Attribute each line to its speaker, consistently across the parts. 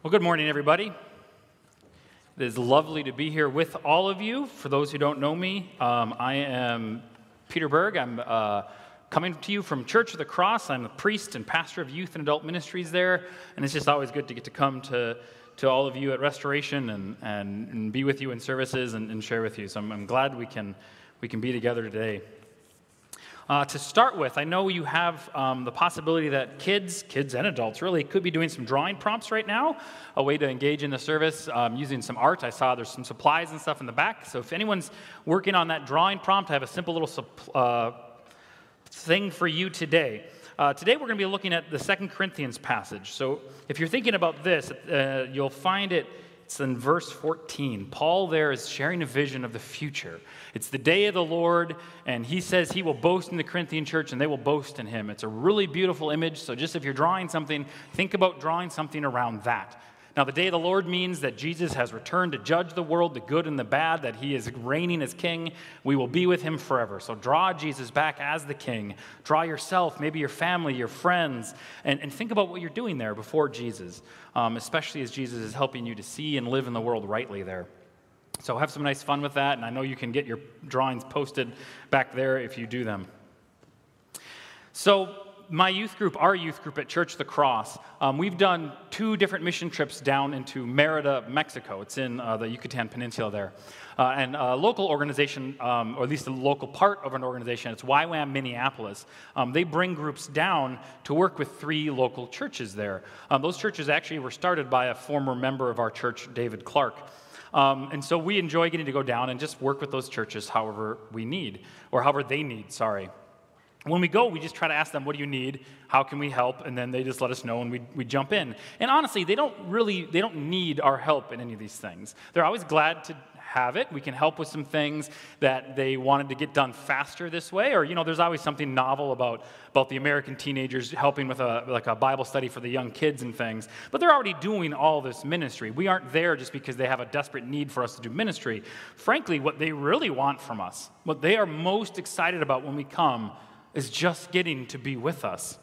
Speaker 1: Well, good morning, everybody. It is lovely to be here with all of you. For those who don't know me, um, I am Peter Berg. I'm uh, coming to you from Church of the Cross. I'm a priest and pastor of youth and adult ministries there, and it's just always good to get to come to, to all of you at Restoration and, and, and be with you in services and, and share with you. So I'm, I'm glad we can, we can be together today. Uh, to start with, I know you have um, the possibility that kids, kids and adults really, could be doing some drawing prompts right now, a way to engage in the service um, using some art. I saw there's some supplies and stuff in the back. So if anyone's working on that drawing prompt, I have a simple little uh, thing for you today. Uh, today we're going to be looking at the Second Corinthians passage. So if you're thinking about this, uh, you'll find it it's in verse 14. Paul there is sharing a vision of the future. It's the day of the Lord, and he says he will boast in the Corinthian church and they will boast in him. It's a really beautiful image. So, just if you're drawing something, think about drawing something around that. Now, the day of the Lord means that Jesus has returned to judge the world, the good and the bad, that he is reigning as king. We will be with him forever. So draw Jesus back as the king. Draw yourself, maybe your family, your friends, and, and think about what you're doing there before Jesus, um, especially as Jesus is helping you to see and live in the world rightly there. So have some nice fun with that, and I know you can get your drawings posted back there if you do them. So, my youth group, our youth group at Church the Cross, um, we've done two different mission trips down into Merida, Mexico. It's in uh, the Yucatan Peninsula there. Uh, and a local organization, um, or at least a local part of an organization, it's YWAM Minneapolis. Um, they bring groups down to work with three local churches there. Um, those churches actually were started by a former member of our church, David Clark. Um, and so we enjoy getting to go down and just work with those churches however we need, or however they need, sorry. When we go, we just try to ask them, what do you need? How can we help? And then they just let us know and we, we jump in. And honestly, they don't really, they don't need our help in any of these things. They're always glad to have it. We can help with some things that they wanted to get done faster this way. Or, you know, there's always something novel about, about the American teenagers helping with a, like a Bible study for the young kids and things. But they're already doing all this ministry. We aren't there just because they have a desperate need for us to do ministry. Frankly, what they really want from us, what they are most excited about when we come, is just getting to be with us.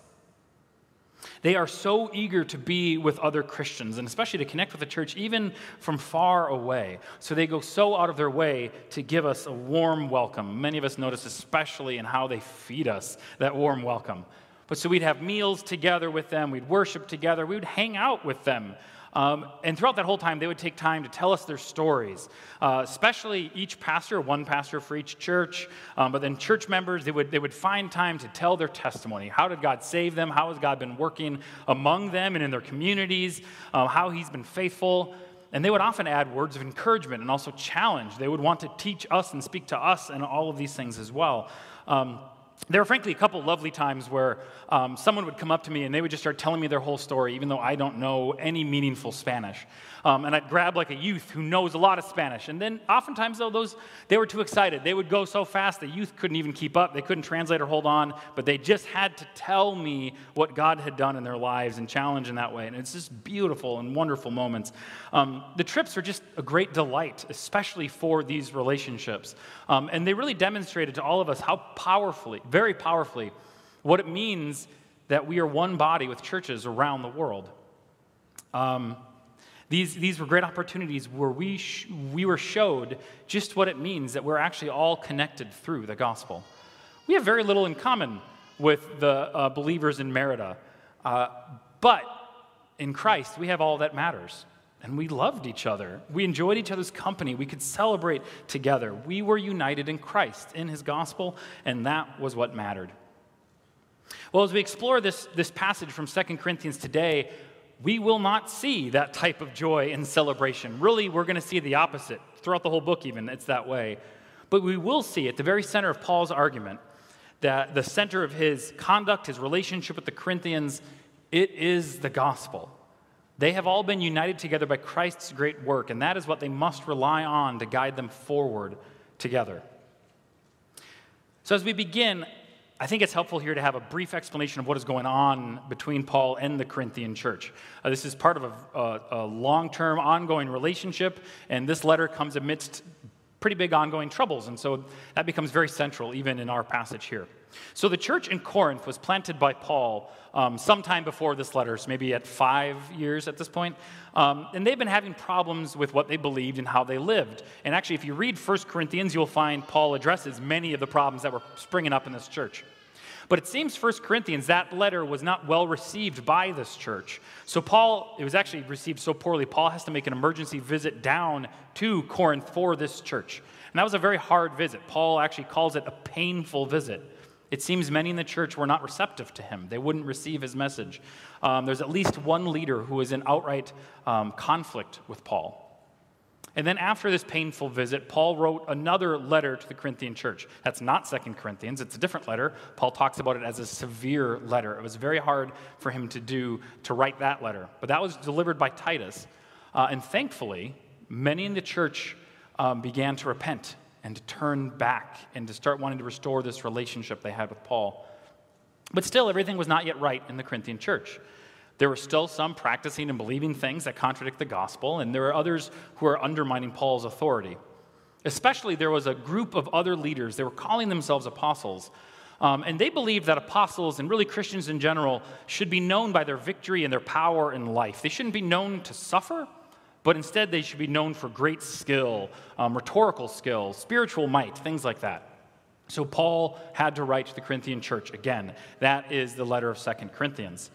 Speaker 1: They are so eager to be with other Christians and especially to connect with the church even from far away. So they go so out of their way to give us a warm welcome. Many of us notice, especially in how they feed us, that warm welcome. But so we'd have meals together with them, we'd worship together, we would hang out with them. Um, and throughout that whole time, they would take time to tell us their stories, uh, especially each pastor, one pastor for each church. Um, but then church members, they would, they would find time to tell their testimony. How did God save them? How has God been working among them and in their communities? Uh, how He's been faithful. And they would often add words of encouragement and also challenge. They would want to teach us and speak to us and all of these things as well. There were frankly a couple lovely times where um, someone would come up to me and they would just start telling me their whole story, even though I don't know any meaningful Spanish. Um, and I'd grab like a youth who knows a lot of Spanish. And then oftentimes, though, those they were too excited. They would go so fast the youth couldn't even keep up. They couldn't translate or hold on, but they just had to tell me what God had done in their lives and challenge in that way. And it's just beautiful and wonderful moments. Um, the trips are just a great delight, especially for these relationships. Um, and they really demonstrated to all of us how powerfully, very powerfully, what it means that we are one body with churches around the world. Um, these, these were great opportunities where we, sh- we were showed just what it means that we're actually all connected through the gospel. We have very little in common with the uh, believers in Merida, uh, but in Christ, we have all that matters. And we loved each other. We enjoyed each other's company. We could celebrate together. We were united in Christ, in his gospel, and that was what mattered. Well, as we explore this, this passage from 2 Corinthians today, we will not see that type of joy and celebration. Really, we're going to see the opposite. Throughout the whole book, even, it's that way. But we will see at the very center of Paul's argument that the center of his conduct, his relationship with the Corinthians, it is the gospel. They have all been united together by Christ's great work, and that is what they must rely on to guide them forward together. So, as we begin, I think it's helpful here to have a brief explanation of what is going on between Paul and the Corinthian church. Uh, this is part of a, a, a long term, ongoing relationship, and this letter comes amidst pretty big ongoing troubles, and so that becomes very central even in our passage here. So the church in Corinth was planted by Paul um, sometime before this letter, so maybe at five years at this point. Um, and they've been having problems with what they believed and how they lived. And actually, if you read 1 Corinthians, you'll find Paul addresses many of the problems that were springing up in this church. But it seems 1 Corinthians, that letter was not well received by this church. So Paul, it was actually received so poorly, Paul has to make an emergency visit down to Corinth for this church. And that was a very hard visit. Paul actually calls it a painful visit. It seems many in the church were not receptive to him. They wouldn't receive his message. Um, there's at least one leader who was in outright um, conflict with Paul. And then after this painful visit, Paul wrote another letter to the Corinthian church. That's not Second Corinthians, it's a different letter. Paul talks about it as a severe letter. It was very hard for him to do, to write that letter. But that was delivered by Titus. Uh, and thankfully, many in the church um, began to repent and to turn back and to start wanting to restore this relationship they had with Paul. But still, everything was not yet right in the Corinthian church. There were still some practicing and believing things that contradict the gospel, and there are others who are undermining Paul's authority. Especially, there was a group of other leaders. They were calling themselves apostles. Um, and they believed that apostles and really Christians in general should be known by their victory and their power in life. They shouldn't be known to suffer, but instead they should be known for great skill, um, rhetorical skill, spiritual might, things like that. So Paul had to write to the Corinthian church again. That is the letter of Second Corinthians.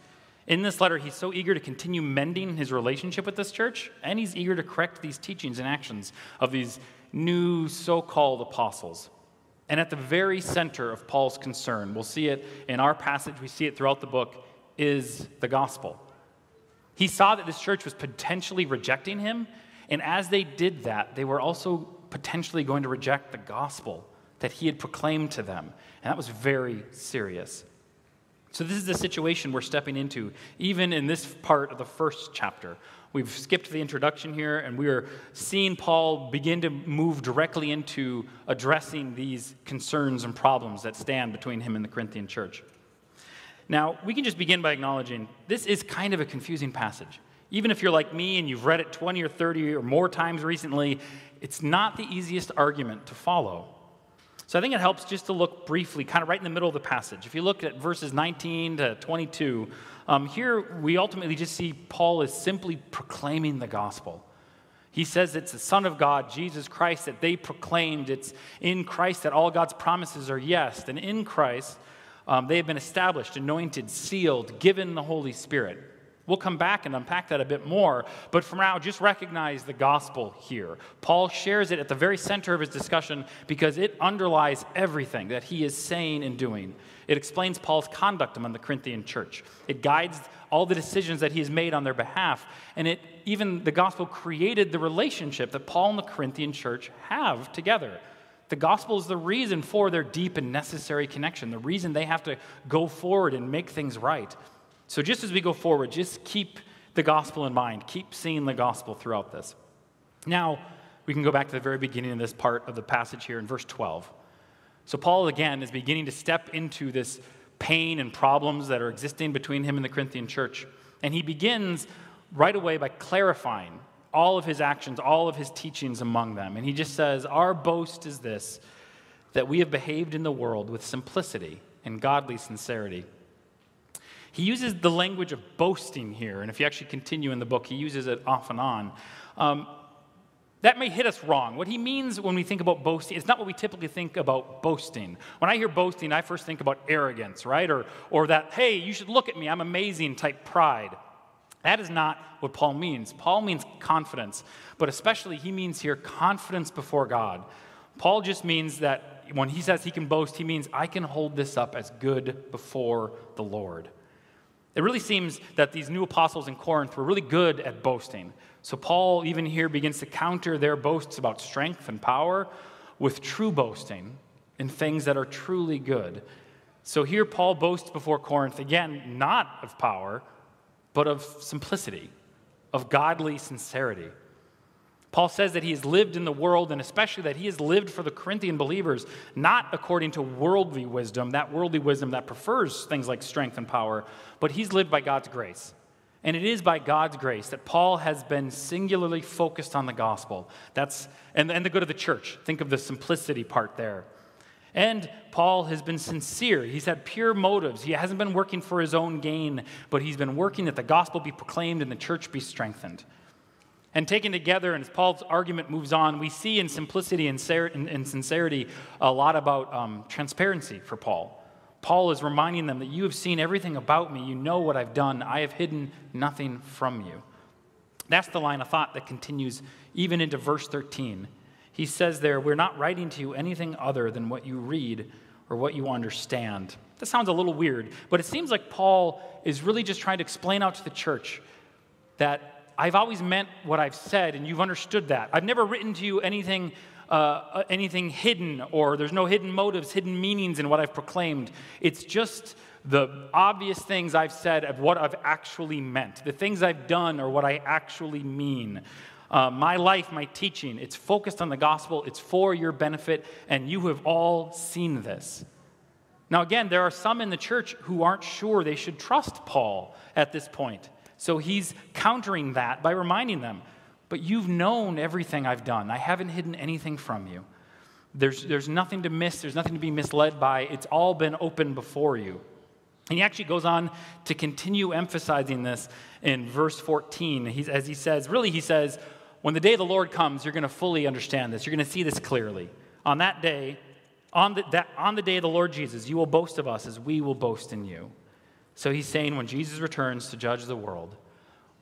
Speaker 1: In this letter, he's so eager to continue mending his relationship with this church, and he's eager to correct these teachings and actions of these new so called apostles. And at the very center of Paul's concern, we'll see it in our passage, we see it throughout the book, is the gospel. He saw that this church was potentially rejecting him, and as they did that, they were also potentially going to reject the gospel that he had proclaimed to them. And that was very serious. So, this is the situation we're stepping into, even in this part of the first chapter. We've skipped the introduction here, and we are seeing Paul begin to move directly into addressing these concerns and problems that stand between him and the Corinthian church. Now, we can just begin by acknowledging this is kind of a confusing passage. Even if you're like me and you've read it 20 or 30 or more times recently, it's not the easiest argument to follow. So I think it helps just to look briefly, kind of right in the middle of the passage. If you look at verses 19 to 22, um, here we ultimately just see Paul is simply proclaiming the gospel. He says it's the Son of God, Jesus Christ, that they proclaimed. It's in Christ that all God's promises are yes. And in Christ, um, they have been established, anointed, sealed, given the Holy Spirit. We'll come back and unpack that a bit more, but for now, just recognize the gospel here. Paul shares it at the very center of his discussion because it underlies everything that he is saying and doing. It explains Paul's conduct among the Corinthian church, it guides all the decisions that he has made on their behalf, and it even the gospel created the relationship that Paul and the Corinthian church have together. The gospel is the reason for their deep and necessary connection, the reason they have to go forward and make things right. So, just as we go forward, just keep the gospel in mind. Keep seeing the gospel throughout this. Now, we can go back to the very beginning of this part of the passage here in verse 12. So, Paul again is beginning to step into this pain and problems that are existing between him and the Corinthian church. And he begins right away by clarifying all of his actions, all of his teachings among them. And he just says, Our boast is this, that we have behaved in the world with simplicity and godly sincerity. He uses the language of boasting here, and if you actually continue in the book, he uses it off and on. Um, that may hit us wrong. What he means when we think about boasting, it's not what we typically think about boasting. When I hear boasting, I first think about arrogance, right? Or, or that, hey, you should look at me, I'm amazing type pride. That is not what Paul means. Paul means confidence, but especially he means here confidence before God. Paul just means that when he says he can boast, he means I can hold this up as good before the Lord. It really seems that these new apostles in Corinth were really good at boasting. So Paul, even here, begins to counter their boasts about strength and power with true boasting in things that are truly good. So here, Paul boasts before Corinth, again, not of power, but of simplicity, of godly sincerity. Paul says that he has lived in the world, and especially that he has lived for the Corinthian believers, not according to worldly wisdom, that worldly wisdom that prefers things like strength and power, but he's lived by God's grace. And it is by God's grace that Paul has been singularly focused on the gospel. That's, and, and the good of the church. Think of the simplicity part there. And Paul has been sincere. He's had pure motives. He hasn't been working for his own gain, but he's been working that the gospel be proclaimed and the church be strengthened. And taken together, and as Paul's argument moves on, we see in simplicity and sincerity a lot about um, transparency for Paul. Paul is reminding them that you have seen everything about me. You know what I've done. I have hidden nothing from you. That's the line of thought that continues even into verse 13. He says there, We're not writing to you anything other than what you read or what you understand. That sounds a little weird, but it seems like Paul is really just trying to explain out to the church that I've always meant what I've said, and you've understood that. I've never written to you anything, uh, anything hidden, or there's no hidden motives, hidden meanings in what I've proclaimed. It's just the obvious things I've said of what I've actually meant. The things I've done are what I actually mean. Uh, my life, my teaching, it's focused on the gospel, it's for your benefit, and you have all seen this. Now, again, there are some in the church who aren't sure they should trust Paul at this point. So he's countering that by reminding them, but you've known everything I've done. I haven't hidden anything from you. There's, there's nothing to miss, there's nothing to be misled by. It's all been open before you. And he actually goes on to continue emphasizing this in verse 14. He's, as he says, really, he says, when the day of the Lord comes, you're going to fully understand this. You're going to see this clearly. On that day, on the, that, on the day of the Lord Jesus, you will boast of us as we will boast in you. So he's saying, when Jesus returns to judge the world,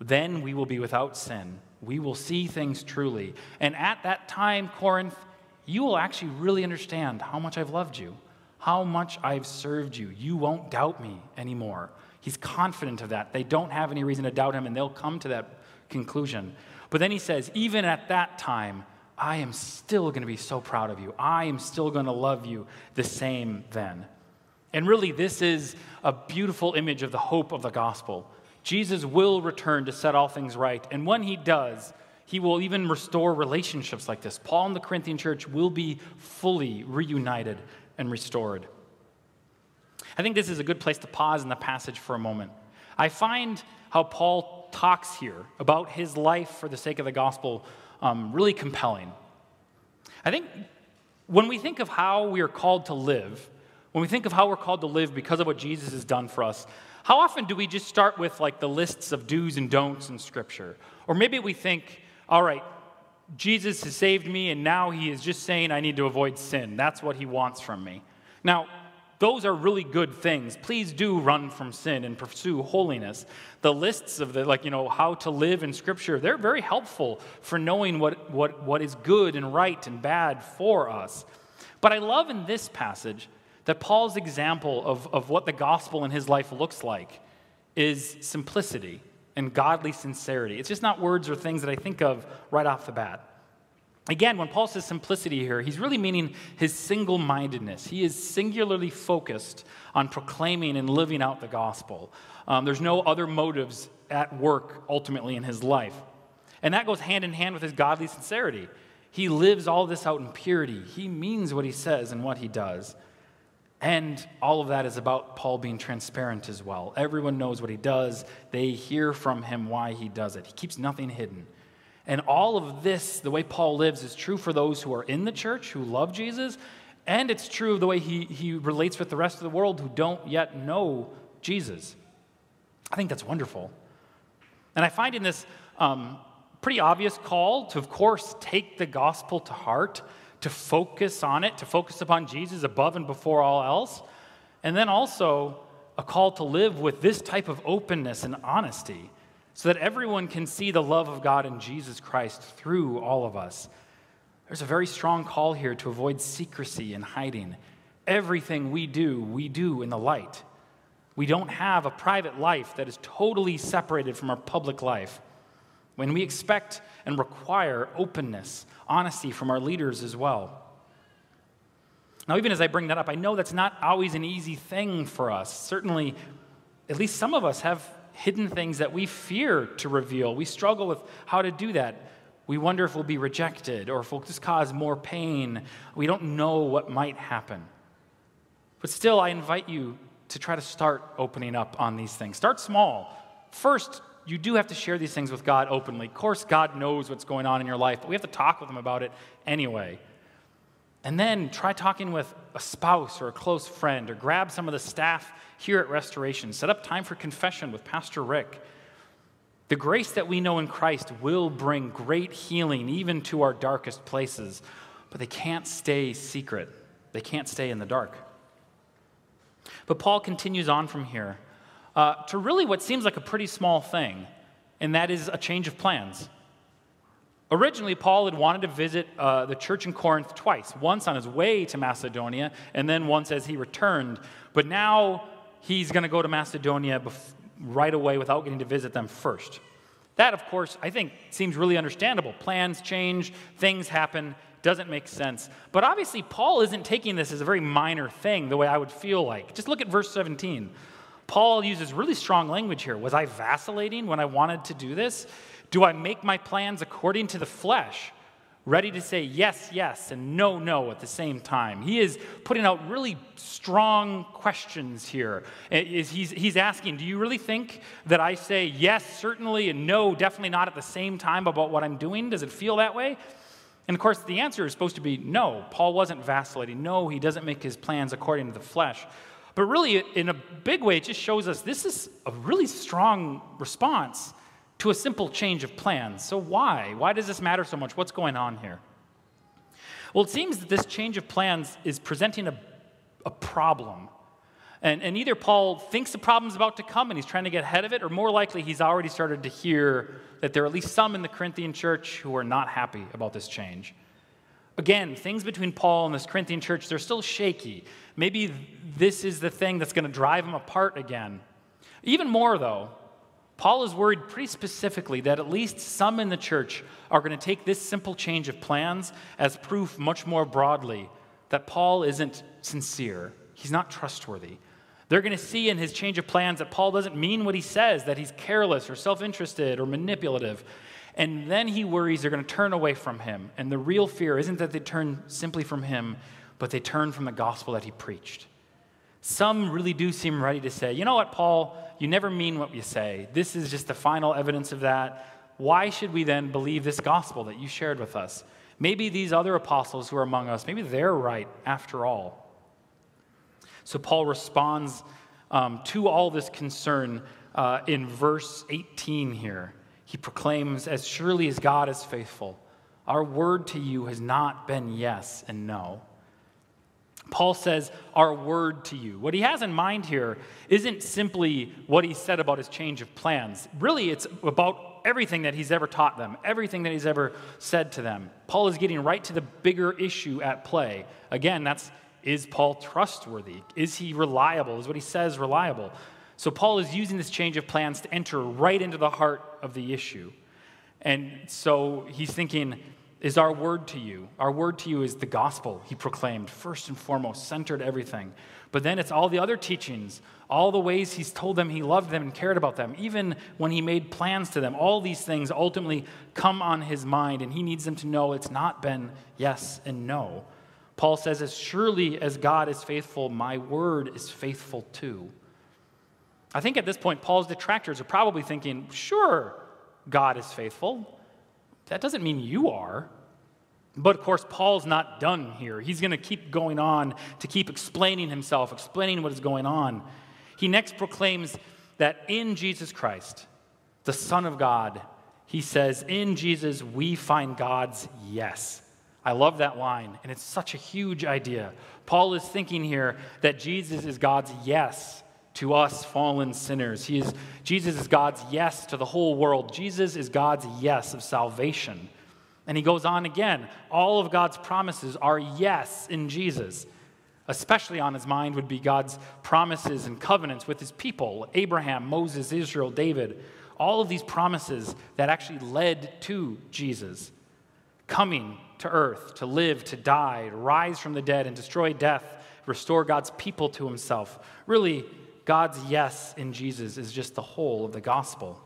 Speaker 1: then we will be without sin. We will see things truly. And at that time, Corinth, you will actually really understand how much I've loved you, how much I've served you. You won't doubt me anymore. He's confident of that. They don't have any reason to doubt him, and they'll come to that conclusion. But then he says, even at that time, I am still going to be so proud of you. I am still going to love you the same then. And really, this is a beautiful image of the hope of the gospel. Jesus will return to set all things right. And when he does, he will even restore relationships like this. Paul and the Corinthian church will be fully reunited and restored. I think this is a good place to pause in the passage for a moment. I find how Paul talks here about his life for the sake of the gospel um, really compelling. I think when we think of how we are called to live, when we think of how we're called to live because of what Jesus has done for us, how often do we just start with like the lists of do's and don'ts in Scripture? Or maybe we think, all right, Jesus has saved me, and now he is just saying I need to avoid sin. That's what he wants from me. Now, those are really good things. Please do run from sin and pursue holiness. The lists of the, like, you know, how to live in Scripture, they're very helpful for knowing what, what, what is good and right and bad for us. But I love in this passage that Paul's example of, of what the gospel in his life looks like is simplicity and godly sincerity. It's just not words or things that I think of right off the bat. Again, when Paul says simplicity here, he's really meaning his single mindedness. He is singularly focused on proclaiming and living out the gospel. Um, there's no other motives at work ultimately in his life. And that goes hand in hand with his godly sincerity. He lives all this out in purity. He means what he says and what he does. And all of that is about Paul being transparent as well. Everyone knows what he does, they hear from him why he does it. He keeps nothing hidden. And all of this, the way Paul lives, is true for those who are in the church, who love Jesus, and it's true of the way he, he relates with the rest of the world who don't yet know Jesus. I think that's wonderful. And I find in this um, pretty obvious call to, of course, take the gospel to heart, to focus on it, to focus upon Jesus above and before all else, and then also a call to live with this type of openness and honesty so that everyone can see the love of God in Jesus Christ through all of us. There's a very strong call here to avoid secrecy and hiding. Everything we do, we do in the light. We don't have a private life that is totally separated from our public life. When we expect and require openness, honesty from our leaders as well. Now, even as I bring that up, I know that's not always an easy thing for us. Certainly, at least some of us have hidden things that we fear to reveal. We struggle with how to do that. We wonder if we'll be rejected or if we'll just cause more pain. We don't know what might happen. But still, I invite you to try to start opening up on these things. Start small. First, you do have to share these things with God openly. Of course, God knows what's going on in your life, but we have to talk with Him about it anyway. And then try talking with a spouse or a close friend, or grab some of the staff here at Restoration. Set up time for confession with Pastor Rick. The grace that we know in Christ will bring great healing even to our darkest places, but they can't stay secret. They can't stay in the dark. But Paul continues on from here uh, to really what seems like a pretty small thing, and that is a change of plans. Originally, Paul had wanted to visit uh, the church in Corinth twice once on his way to Macedonia, and then once as he returned. But now he's going to go to Macedonia bef- right away without getting to visit them first. That, of course, I think seems really understandable. Plans change, things happen, doesn't make sense. But obviously, Paul isn't taking this as a very minor thing the way I would feel like. Just look at verse 17. Paul uses really strong language here. Was I vacillating when I wanted to do this? Do I make my plans according to the flesh, ready to say yes, yes, and no, no at the same time? He is putting out really strong questions here. He's, he's asking, Do you really think that I say yes, certainly, and no, definitely not at the same time about what I'm doing? Does it feel that way? And of course, the answer is supposed to be no. Paul wasn't vacillating. No, he doesn't make his plans according to the flesh. But really, in a big way, it just shows us this is a really strong response to a simple change of plans. So, why? Why does this matter so much? What's going on here? Well, it seems that this change of plans is presenting a, a problem. And, and either Paul thinks the problem's about to come and he's trying to get ahead of it, or more likely, he's already started to hear that there are at least some in the Corinthian church who are not happy about this change. Again, things between Paul and this Corinthian church, they're still shaky. Maybe this is the thing that's going to drive them apart again. Even more, though, Paul is worried pretty specifically that at least some in the church are going to take this simple change of plans as proof much more broadly that Paul isn't sincere. He's not trustworthy. They're going to see in his change of plans that Paul doesn't mean what he says, that he's careless or self interested or manipulative. And then he worries they're going to turn away from him. And the real fear isn't that they turn simply from him, but they turn from the gospel that he preached. Some really do seem ready to say, you know what, Paul, you never mean what you say. This is just the final evidence of that. Why should we then believe this gospel that you shared with us? Maybe these other apostles who are among us, maybe they're right after all. So Paul responds um, to all this concern uh, in verse 18 here. He proclaims, As surely as God is faithful, our word to you has not been yes and no. Paul says, Our word to you. What he has in mind here isn't simply what he said about his change of plans. Really, it's about everything that he's ever taught them, everything that he's ever said to them. Paul is getting right to the bigger issue at play. Again, that's is Paul trustworthy? Is he reliable? Is what he says reliable? So Paul is using this change of plans to enter right into the heart of the issue. And so he's thinking, is our word to you? Our word to you is the gospel he proclaimed, first and foremost, centered everything. But then it's all the other teachings, all the ways he's told them he loved them and cared about them, even when he made plans to them. All these things ultimately come on his mind, and he needs them to know it's not been yes and no. Paul says, As surely as God is faithful, my word is faithful too. I think at this point, Paul's detractors are probably thinking, Sure, God is faithful. That doesn't mean you are. But of course, Paul's not done here. He's going to keep going on to keep explaining himself, explaining what is going on. He next proclaims that in Jesus Christ, the Son of God, he says, In Jesus, we find God's yes. I love that line, and it's such a huge idea. Paul is thinking here that Jesus is God's yes to us fallen sinners. He is, Jesus is God's yes to the whole world. Jesus is God's yes of salvation. And he goes on again all of God's promises are yes in Jesus. Especially on his mind would be God's promises and covenants with his people Abraham, Moses, Israel, David. All of these promises that actually led to Jesus coming to earth to live, to die, to rise from the dead, and destroy death, restore God's people to himself. Really, God's yes in Jesus is just the whole of the gospel.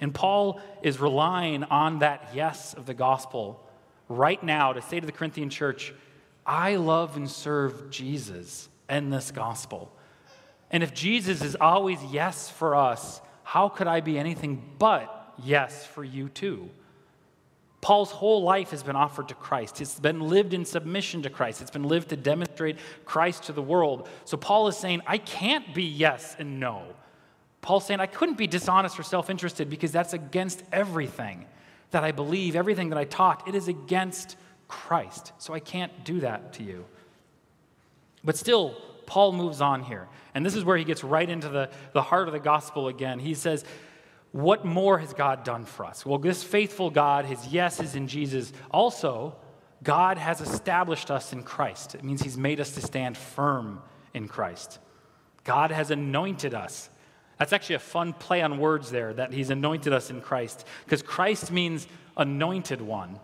Speaker 1: And Paul is relying on that yes of the gospel right now to say to the Corinthian church, I love and serve Jesus and this gospel. And if Jesus is always yes for us, how could I be anything but yes for you too? Paul's whole life has been offered to Christ. It's been lived in submission to Christ. It's been lived to demonstrate Christ to the world. So Paul is saying, I can't be yes and no. Paul's saying, I couldn't be dishonest or self interested because that's against everything that I believe, everything that I taught. It is against Christ. So I can't do that to you. But still, Paul moves on here. And this is where he gets right into the, the heart of the gospel again. He says, What more has God done for us? Well, this faithful God, his yes is in Jesus. Also, God has established us in Christ. It means he's made us to stand firm in Christ. God has anointed us. That's actually a fun play on words there, that he's anointed us in Christ, because Christ means anointed one.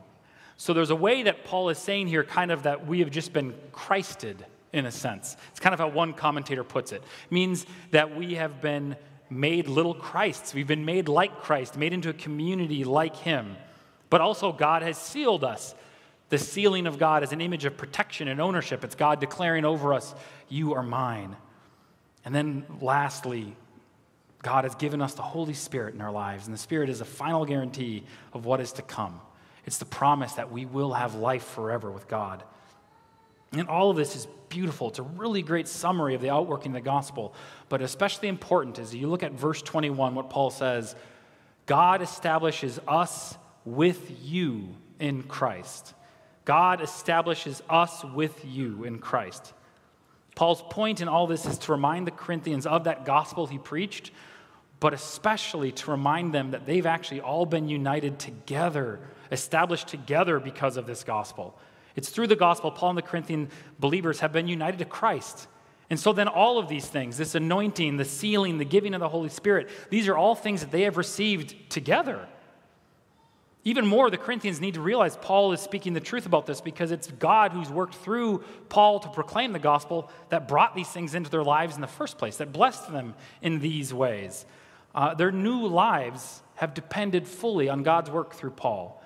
Speaker 1: So there's a way that Paul is saying here, kind of that we have just been Christed in a sense. It's kind of how one commentator puts it. it means that we have been made little Christs. We've been made like Christ, made into a community like him. But also, God has sealed us. The sealing of God is an image of protection and ownership. It's God declaring over us, You are mine. And then, lastly, God has given us the Holy Spirit in our lives, and the Spirit is a final guarantee of what is to come. It's the promise that we will have life forever with God. And all of this is beautiful. It's a really great summary of the outworking of the gospel. But especially important is you look at verse 21, what Paul says God establishes us with you in Christ. God establishes us with you in Christ. Paul's point in all this is to remind the Corinthians of that gospel he preached, but especially to remind them that they've actually all been united together, established together because of this gospel. It's through the gospel, Paul and the Corinthian believers have been united to Christ. And so then all of these things, this anointing, the sealing, the giving of the Holy Spirit, these are all things that they have received together. Even more, the Corinthians need to realize Paul is speaking the truth about this because it's God who's worked through Paul to proclaim the gospel that brought these things into their lives in the first place, that blessed them in these ways. Uh, their new lives have depended fully on God's work through Paul.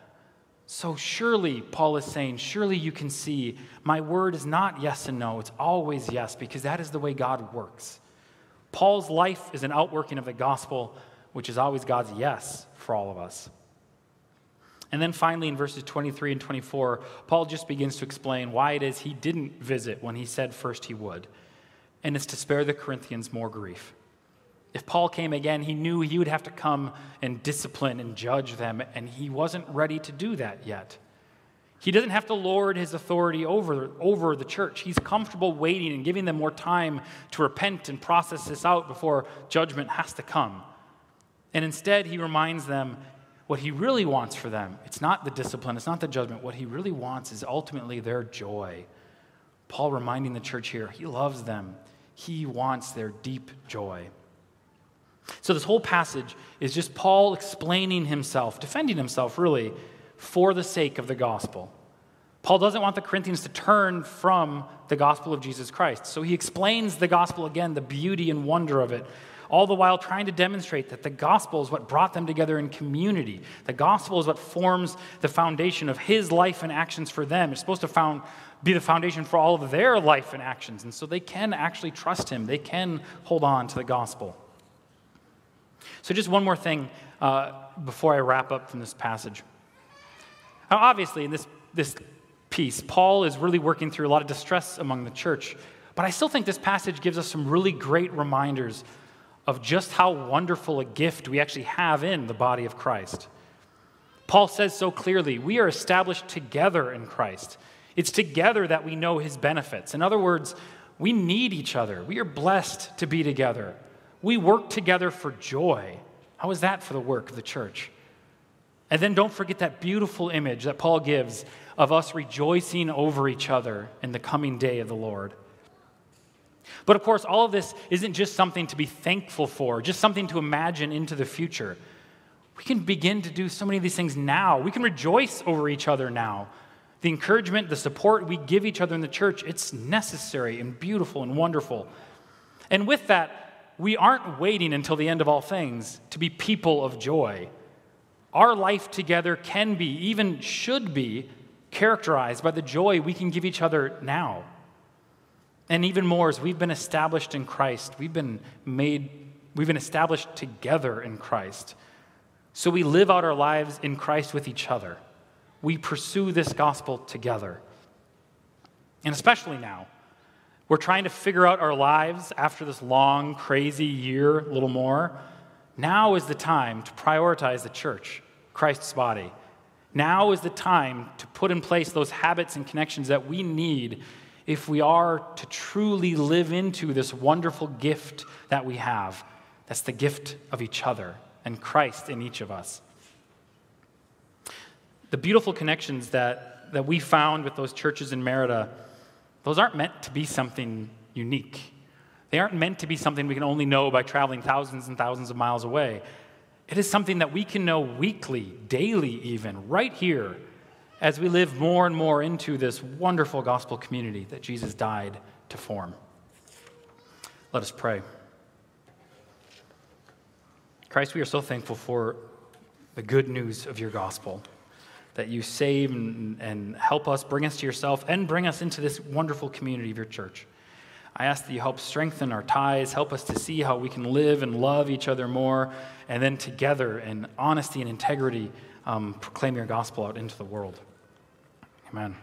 Speaker 1: So surely, Paul is saying, surely you can see my word is not yes and no, it's always yes, because that is the way God works. Paul's life is an outworking of the gospel, which is always God's yes for all of us. And then finally, in verses 23 and 24, Paul just begins to explain why it is he didn't visit when he said first he would. And it's to spare the Corinthians more grief. If Paul came again, he knew he would have to come and discipline and judge them, and he wasn't ready to do that yet. He doesn't have to lord his authority over, over the church. He's comfortable waiting and giving them more time to repent and process this out before judgment has to come. And instead, he reminds them what he really wants for them. It's not the discipline, it's not the judgment. What he really wants is ultimately their joy. Paul reminding the church here, he loves them, he wants their deep joy. So, this whole passage is just Paul explaining himself, defending himself, really, for the sake of the gospel. Paul doesn't want the Corinthians to turn from the gospel of Jesus Christ. So, he explains the gospel again, the beauty and wonder of it, all the while trying to demonstrate that the gospel is what brought them together in community. The gospel is what forms the foundation of his life and actions for them. It's supposed to found, be the foundation for all of their life and actions. And so they can actually trust him, they can hold on to the gospel. So, just one more thing uh, before I wrap up from this passage. Now, obviously, in this, this piece, Paul is really working through a lot of distress among the church. But I still think this passage gives us some really great reminders of just how wonderful a gift we actually have in the body of Christ. Paul says so clearly we are established together in Christ. It's together that we know his benefits. In other words, we need each other. We are blessed to be together. We work together for joy. How is that for the work of the church? And then don't forget that beautiful image that Paul gives of us rejoicing over each other in the coming day of the Lord. But of course, all of this isn't just something to be thankful for, just something to imagine into the future. We can begin to do so many of these things now. We can rejoice over each other now. The encouragement, the support we give each other in the church, it's necessary and beautiful and wonderful. And with that, we aren't waiting until the end of all things to be people of joy. Our life together can be, even should be, characterized by the joy we can give each other now. And even more, as we've been established in Christ, we've been made, we've been established together in Christ. So we live out our lives in Christ with each other. we pursue this gospel together. And especially now, we're trying to figure out our lives after this long, crazy year, a little more. Now is the time to prioritize the church, Christ's body. Now is the time to put in place those habits and connections that we need if we are to truly live into this wonderful gift that we have. That's the gift of each other and Christ in each of us. The beautiful connections that, that we found with those churches in Merida, those aren't meant to be something unique. They aren't meant to be something we can only know by traveling thousands and thousands of miles away. It is something that we can know weekly, daily, even, right here, as we live more and more into this wonderful gospel community that Jesus died to form. Let us pray. Christ, we are so thankful for the good news of your gospel, that you save and, and help us, bring us to yourself, and bring us into this wonderful community of your church. I ask that you help strengthen our ties, help us to see how we can live and love each other more, and then together in honesty and integrity um, proclaim your gospel out into the world. Amen.